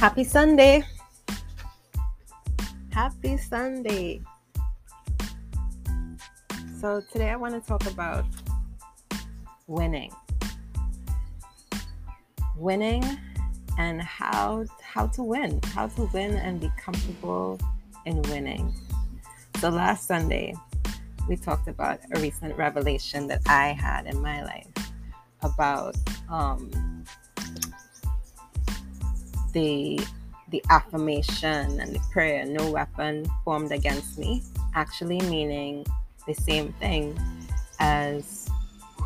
Happy Sunday. Happy Sunday. So, today I want to talk about winning. Winning and how how to win, how to win and be comfortable in winning. So last Sunday, we talked about a recent revelation that I had in my life about um, the the affirmation and the prayer, no weapon formed against me, actually meaning the same thing as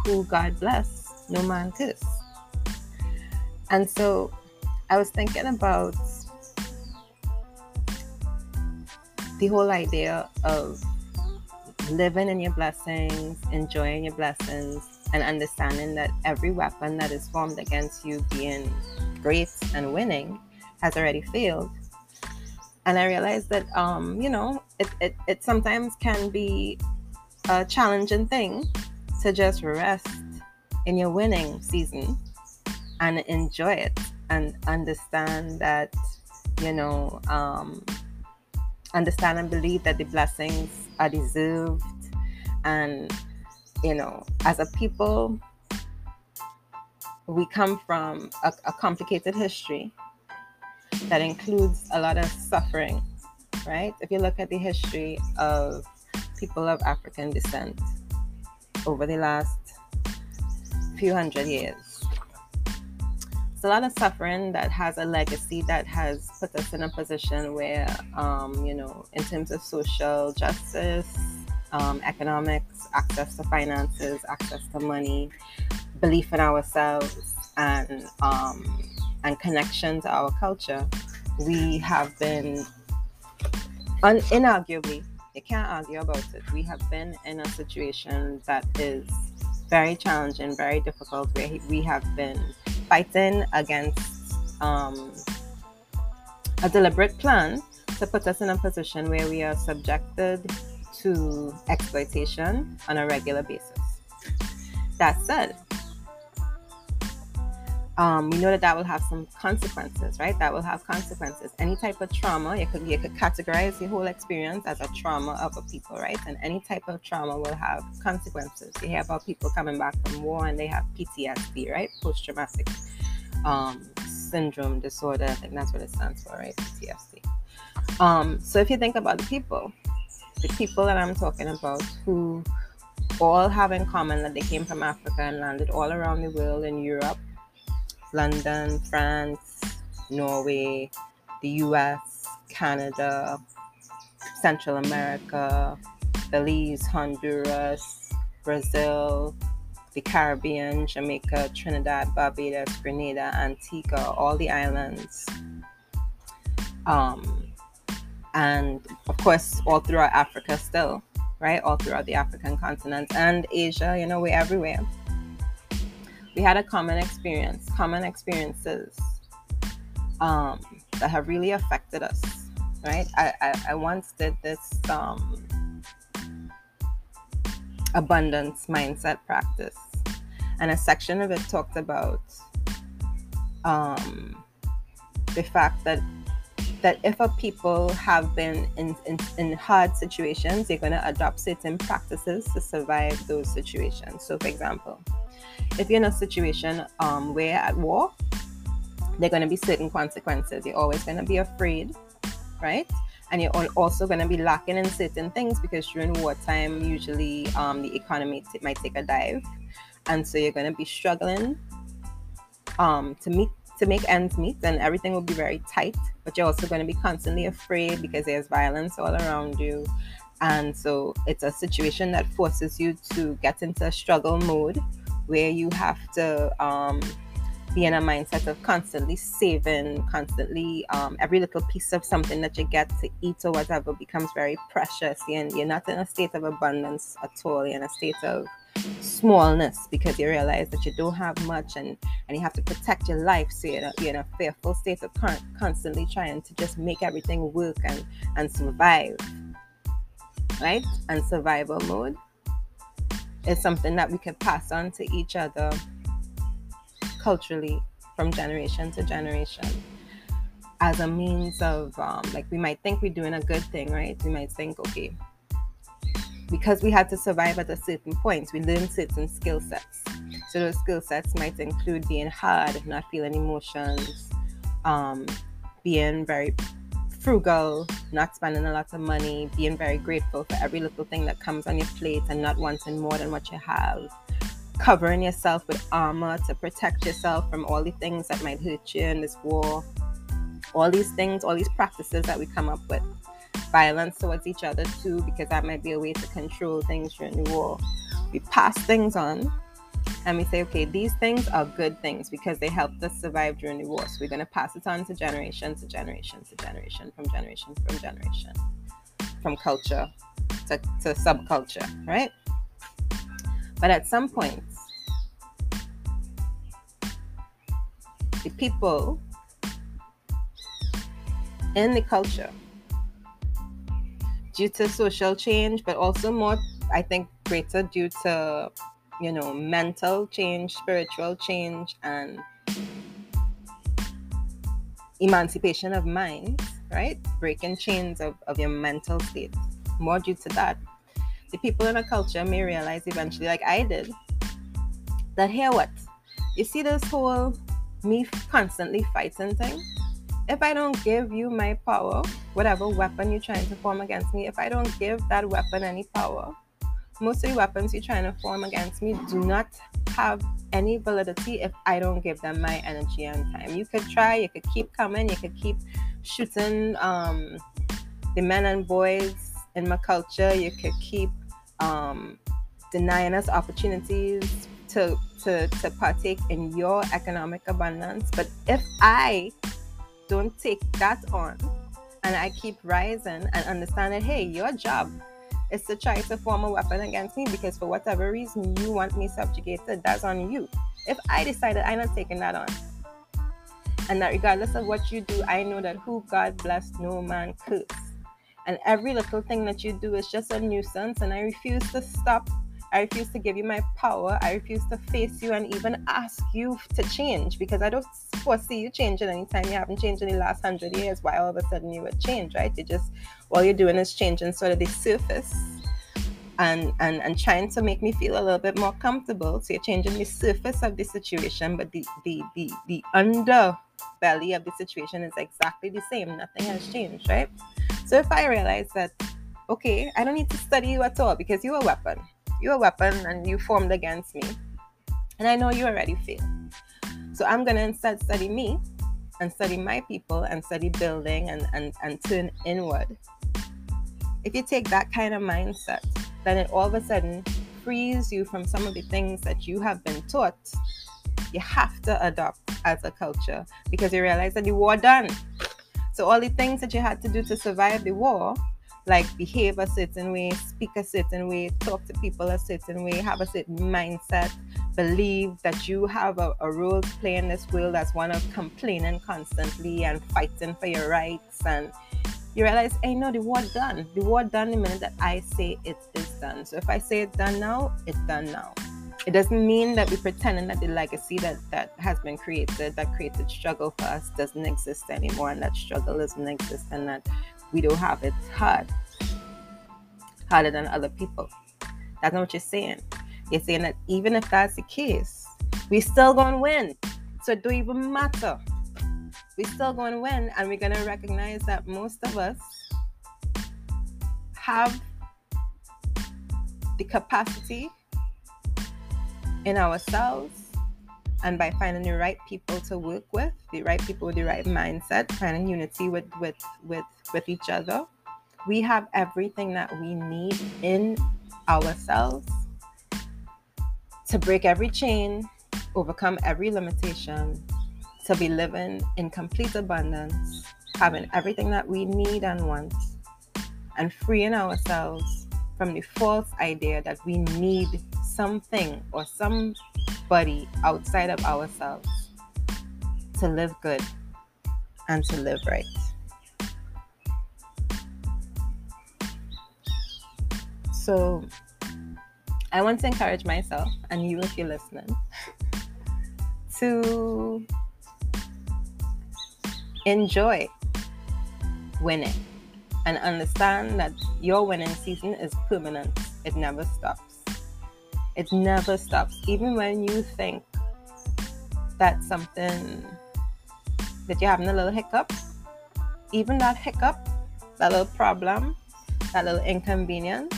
who God bless, no man curse. And so I was thinking about the whole idea of living in your blessings, enjoying your blessings, and understanding that every weapon that is formed against you being great and winning has already failed. And I realized that, um, you know, it, it, it sometimes can be a challenging thing to just rest in your winning season and enjoy it and understand that, you know, um, understand and believe that the blessings are deserved. And, you know, as a people, we come from a, a complicated history that includes a lot of suffering, right? If you look at the history of people of African descent over the last few hundred years, it's a lot of suffering that has a legacy that has put us in a position where, um, you know, in terms of social justice, um, economics, access to finances, access to money, belief in ourselves, and um, and connection to our culture, we have been un- inarguably, you can't argue about it. We have been in a situation that is very challenging, very difficult, where we have been fighting against um, a deliberate plan to put us in a position where we are subjected to exploitation on a regular basis. That said, um, we know that that will have some consequences, right? That will have consequences. Any type of trauma, you could you could categorize the whole experience as a trauma of a people, right? And any type of trauma will have consequences. You hear about people coming back from war and they have PTSD, right? Post traumatic um, syndrome disorder. I think that's what it stands for, right? PTSD. Um, so if you think about the people, the people that I'm talking about who all have in common that they came from Africa and landed all around the world in Europe London, France, Norway, the US, Canada, Central America, Belize, Honduras, Brazil, the Caribbean, Jamaica, Trinidad, Barbados, Grenada, Antigua, all the islands. Um, and of course, all throughout Africa, still, right? All throughout the African continent and Asia, you know, we're everywhere we had a common experience, common experiences um, that have really affected us, right? I, I, I once did this um, abundance mindset practice, and a section of it talked about um, the fact that that if a people have been in, in, in hard situations, they're going to adopt certain practices to survive those situations. So, for example, if you're in a situation um, where at war, there are going to be certain consequences. You're always going to be afraid, right? And you're also going to be lacking in certain things because during wartime, usually um, the economy t- might take a dive, and so you're going to be struggling um, to meet to make ends meet, and everything will be very tight. But you're also going to be constantly afraid because there's violence all around you, and so it's a situation that forces you to get into a struggle mode where you have to um, be in a mindset of constantly saving, constantly um, every little piece of something that you get to eat or whatever becomes very precious. And you're not in a state of abundance at all. You're in a state of smallness because you realize that you don't have much and, and you have to protect your life. So you're in a, you're in a fearful state of con- constantly trying to just make everything work and, and survive. Right? And survival mode is something that we could pass on to each other culturally from generation to generation. as a means of um, like we might think we're doing a good thing, right? We might think, okay, because we had to survive at a certain point, we learn certain skill sets. So those skill sets might include being hard, not feeling emotions, um, being very frugal, not spending a lot of money, being very grateful for every little thing that comes on your plate and not wanting more than what you have, covering yourself with armor to protect yourself from all the things that might hurt you in this war. All these things, all these practices that we come up with. Violence towards each other too, because that might be a way to control things during the war. We pass things on and we say, okay, these things are good things because they helped us survive during the war. So we're going to pass it on to generation to generation to generation, from generation from generation, from culture to, to subculture, right? But at some point, the people and the culture, due to social change, but also more, I think, greater due to you know, mental change, spiritual change, and emancipation of mind, right? Breaking chains of, of your mental state. More due to that, the people in a culture may realize eventually, like I did, that here what? You see this whole me constantly fighting thing? If I don't give you my power, whatever weapon you're trying to form against me, if I don't give that weapon any power, most of the weapons you're trying to form against me do not have any validity if I don't give them my energy and time. You could try, you could keep coming, you could keep shooting um, the men and boys in my culture, you could keep um, denying us opportunities to, to, to partake in your economic abundance. But if I don't take that on and I keep rising and understand that, hey, your job is to try to form a weapon against me because for whatever reason you want me subjugated, that's on you. If I decided I'm not taking that on, and that regardless of what you do, I know that who God bless, no man curse. And every little thing that you do is just a nuisance, and I refuse to stop I refuse to give you my power. I refuse to face you and even ask you to change because I don't foresee you changing anytime you haven't changed in the last hundred years. Why all of a sudden you would change, right? You just all you're doing is changing sort of the surface and and and trying to make me feel a little bit more comfortable. So you're changing the surface of the situation, but the the the the underbelly of the situation is exactly the same. Nothing has changed, right? So if I realize that okay, I don't need to study you at all because you're a weapon you're a weapon and you formed against me. And I know you already failed. So I'm going to instead study me and study my people and study building and, and, and turn inward. If you take that kind of mindset, then it all of a sudden frees you from some of the things that you have been taught you have to adopt as a culture because you realize that the war done. So all the things that you had to do to survive the war like behave a certain way, speak a certain way, talk to people a certain way, have a certain mindset, believe that you have a, a role to play in this world as one of complaining constantly and fighting for your rights. And you realize, hey, no, the war done. The war done the minute that I say it is done. So if I say it's done now, it's done now. It doesn't mean that we're pretending that the legacy that, that has been created, that created struggle for us, doesn't exist anymore, and that struggle doesn't exist, and that we don't have it hard, harder than other people. That's not what you're saying. You're saying that even if that's the case, we still gonna win. So it don't even matter. We still gonna win, and we're gonna recognize that most of us have the capacity in ourselves and by finding the right people to work with the right people with the right mindset finding unity with with with with each other. We have everything that we need in ourselves to break every chain overcome every limitation to be living in complete abundance having everything that we need and want and freeing ourselves from the false idea that we need something or some somebody outside of ourselves to live good and to live right. So, I want to encourage myself and you, if you're listening, to enjoy winning and understand that your winning season is permanent. It never stops. It never stops. Even when you think that something that you're having a little hiccup, even that hiccup, that little problem, that little inconvenience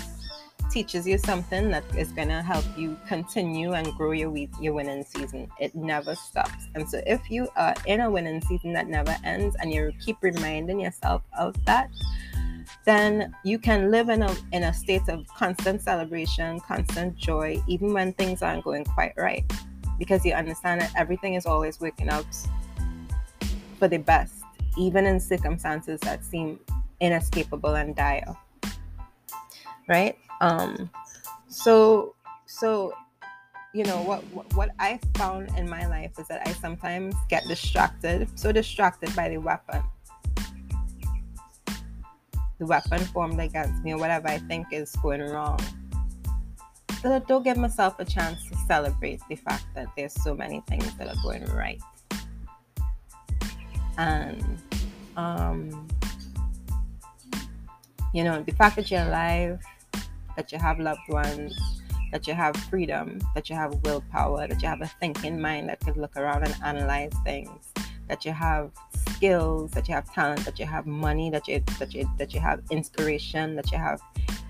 teaches you something that is going to help you continue and grow your week, your winning season. It never stops. And so if you are in a winning season that never ends and you keep reminding yourself of that, then you can live in a in a state of constant celebration, constant joy, even when things aren't going quite right. Because you understand that everything is always working out for the best, even in circumstances that seem inescapable and dire. Right? Um so so you know what, what what I found in my life is that I sometimes get distracted, so distracted by the weapon the weapon formed against me or whatever I think is going wrong. So don't give myself a chance to celebrate the fact that there's so many things that are going right. And um, you know, the fact that you're alive, that you have loved ones, that you have freedom, that you have willpower, that you have a thinking mind that can look around and analyze things, that you have skills, that you have talent, that you have money, that you that you that you have inspiration, that you have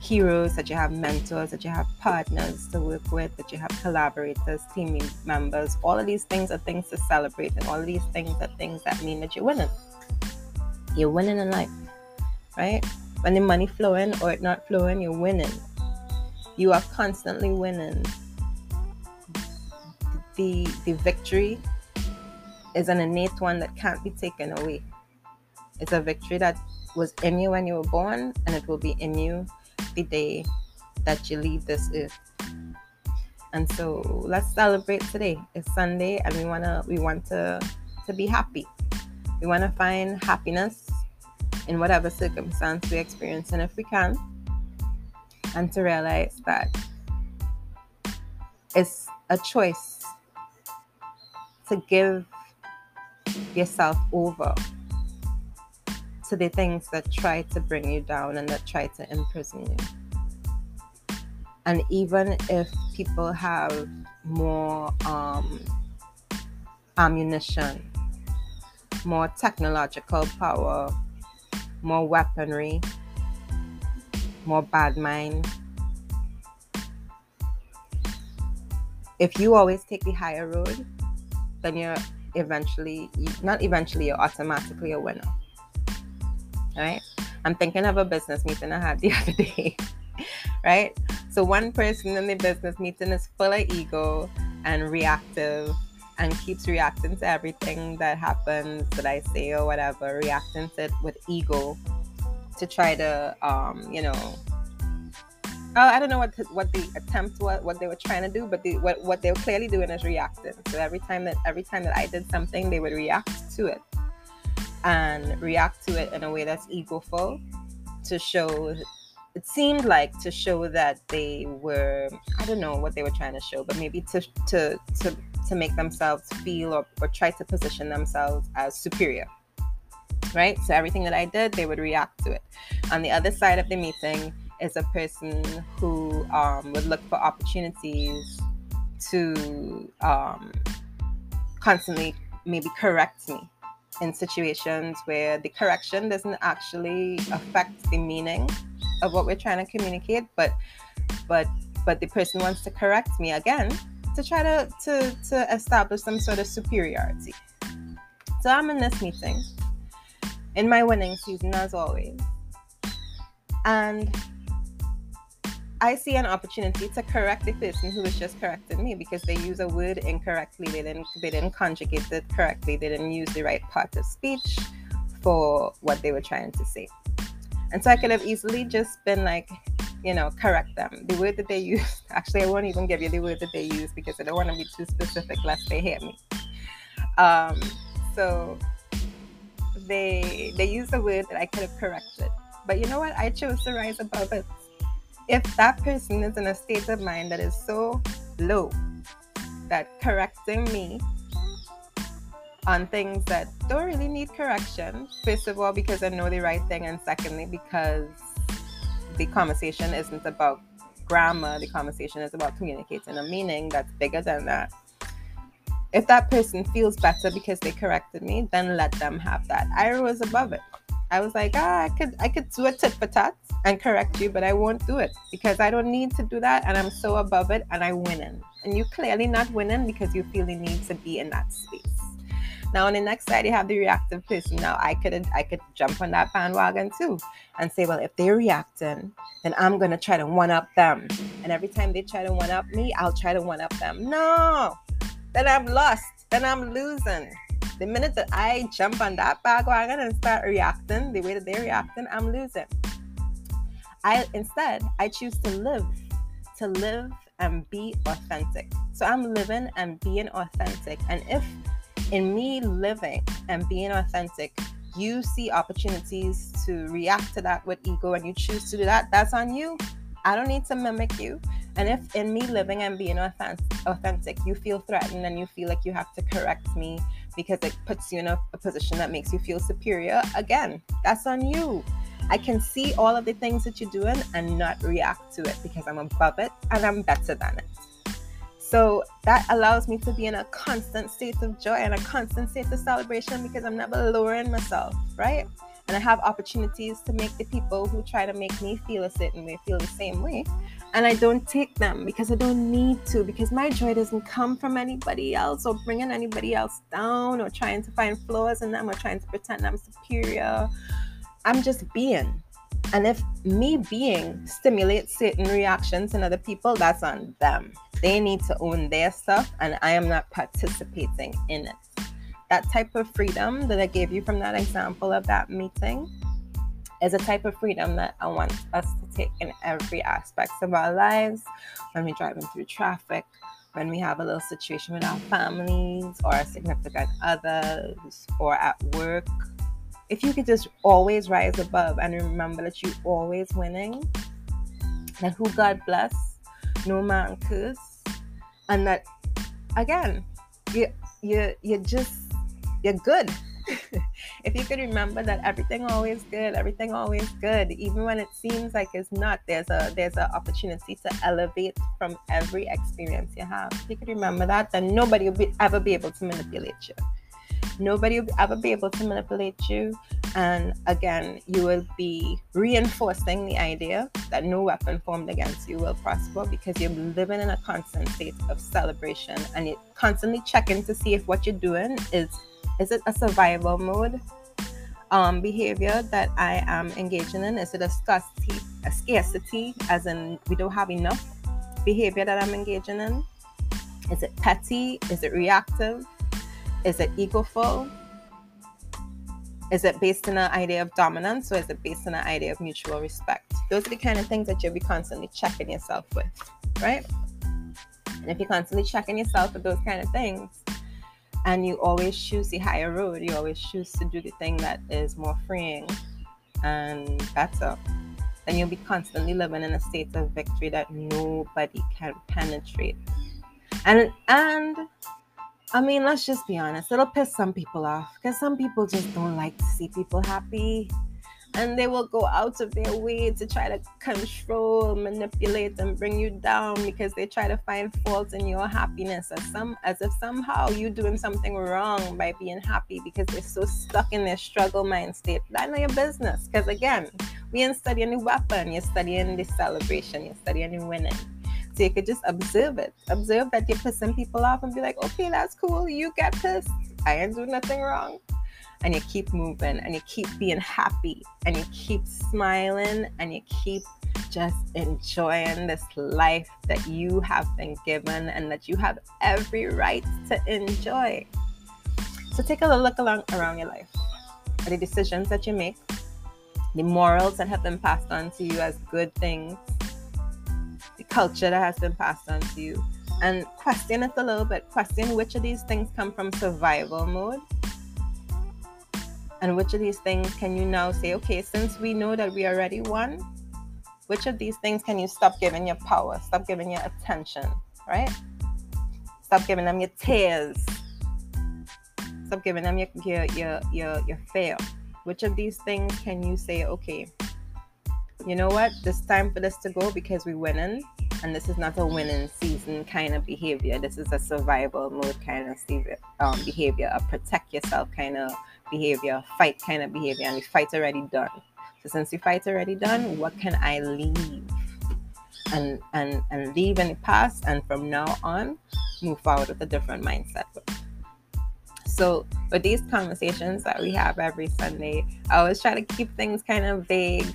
heroes, that you have mentors, that you have partners to work with, that you have collaborators, team members. All of these things are things to celebrate, and all of these things are things that mean that you're winning. You're winning in life, right? When the money flowing or it not flowing, you're winning. You are constantly winning. The the victory is an innate one that can't be taken away. It's a victory that was in you when you were born, and it will be in you the day that you leave this earth. And so let's celebrate today. It's Sunday, and we wanna we want to to be happy. We want to find happiness in whatever circumstance we experience, and if we can, and to realize that it's a choice to give yourself over to the things that try to bring you down and that try to imprison you. And even if people have more um, ammunition, more technological power, more weaponry, more bad mind, if you always take the higher road, then you're eventually, not eventually, you're automatically a winner. Right? I'm thinking of a business meeting I had the other day. right? So one person in the business meeting is full of ego and reactive and keeps reacting to everything that happens that I say or whatever, reacting to it with ego to try to um, you know, Oh, I don't know what what the attempt was, what they were trying to do, but what what they were clearly doing is reacting. So every time that every time that I did something, they would react to it and react to it in a way that's egoful to show. It seemed like to show that they were I don't know what they were trying to show, but maybe to to to to make themselves feel or, or try to position themselves as superior right? So everything that I did, they would react to it. On the other side of the meeting, is a person who um, would look for opportunities to um, constantly maybe correct me in situations where the correction doesn't actually affect the meaning of what we're trying to communicate but but but the person wants to correct me again to try to to, to establish some sort of superiority. So i'm in this meeting in my winning season as always and I see an opportunity to correct the person who was just correcting me because they use a word incorrectly. They didn't they didn't conjugate it correctly. They didn't use the right part of speech for what they were trying to say. And so I could have easily just been like, you know, correct them. The word that they use, actually, I won't even give you the word that they use because I don't want to be too specific lest they hear me. Um, so they they used a word that I could have corrected. But you know what? I chose to rise above it if that person is in a state of mind that is so low that correcting me on things that don't really need correction. First of all, because I know the right thing, and secondly, because the conversation isn't about grammar, the conversation is about communicating a meaning that's bigger than that. If that person feels better because they corrected me, then let them have that. I was above it. I was like, ah, I could I could do a tit for tat and correct you, but I won't do it because I don't need to do that and I'm so above it and I'm winning. And you clearly not winning because you feel the need to be in that space. Now on the next side, you have the reactive person. Now I could I could jump on that bandwagon too and say, well, if they're reacting, then I'm gonna try to one up them. And every time they try to one up me, I'll try to one up them. No, then I'm lost. Then I'm losing. The minute that I jump on that bandwagon and start reacting the way that they're reacting, I'm losing. I instead I choose to live, to live and be authentic. So I'm living and being authentic. And if in me living and being authentic, you see opportunities to react to that with ego and you choose to do that, that's on you. I don't need to mimic you. And if in me living and being authentic, you feel threatened and you feel like you have to correct me because it puts you in a, a position that makes you feel superior, again, that's on you. I can see all of the things that you're doing and not react to it because I'm above it and I'm better than it. So that allows me to be in a constant state of joy and a constant state of celebration because I'm never lowering myself, right? And I have opportunities to make the people who try to make me feel a certain way feel the same way. And I don't take them because I don't need to, because my joy doesn't come from anybody else or bringing anybody else down or trying to find flaws in them or trying to pretend I'm superior. I'm just being. And if me being stimulates certain reactions in other people, that's on them. They need to own their stuff, and I am not participating in it. That type of freedom that I gave you from that example of that meeting is a type of freedom that I want us to take in every aspect of our lives when we're driving through traffic, when we have a little situation with our families or our significant others or at work. If you could just always rise above and remember that you're always winning, that who God bless no man curse, and that again, you you you just you're good. if you could remember that everything always good, everything always good, even when it seems like it's not, there's a there's an opportunity to elevate from every experience you have. If you could remember that, then nobody will be, ever be able to manipulate you. Nobody will ever be able to manipulate you. And again, you will be reinforcing the idea that no weapon formed against you will prosper because you're living in a constant state of celebration and you're constantly checking to see if what you're doing is is it a survival mode um, behavior that I am engaging in? Is it a scarcity, a scarcity, as in we don't have enough behavior that I'm engaging in? Is it petty? Is it reactive? Is it egoful? Is it based on an idea of dominance or is it based on an idea of mutual respect? Those are the kind of things that you'll be constantly checking yourself with, right? And if you're constantly checking yourself with those kind of things, and you always choose the higher road, you always choose to do the thing that is more freeing and better, then you'll be constantly living in a state of victory that nobody can penetrate. And and I mean, let's just be honest. It'll piss some people off because some people just don't like to see people happy. And they will go out of their way to try to control, manipulate, and bring you down because they try to find fault in your happiness as some as if somehow you're doing something wrong by being happy because they're so stuck in their struggle mind state. That know your business. Because again, we ain't studying the weapon, you're studying the celebration, you're studying the winning. You could just observe it. Observe that you're pissing people off and be like, okay, that's cool. You get pissed. I ain't doing nothing wrong. And you keep moving and you keep being happy and you keep smiling and you keep just enjoying this life that you have been given and that you have every right to enjoy. So take a look along around your life the decisions that you make, the morals that have been passed on to you as good things, culture that has been passed on to you and question it a little bit. Question which of these things come from survival mode and which of these things can you now say, okay, since we know that we already won, which of these things can you stop giving your power, stop giving your attention, right? Stop giving them your tears. Stop giving them your your your your, your. Which of these things can you say, okay, you know what? This time for this to go because we're winning, and this is not a winning season kind of behavior. This is a survival mode kind of um, behavior, a protect yourself kind of behavior, fight kind of behavior, and the fight's already done. So since the fight's already done, what can I leave? And and and leave in the past, and from now on, move forward with a different mindset. So, with these conversations that we have every Sunday, I always try to keep things kind of vague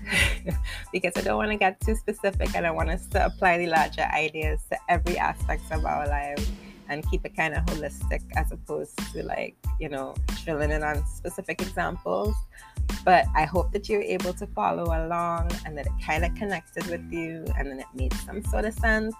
because I don't want to get too specific and I want us to apply the larger ideas to every aspect of our lives and keep it kind of holistic as opposed to like, you know, drilling in on specific examples. But I hope that you're able to follow along and that it kind of connected with you and then it made some sort of sense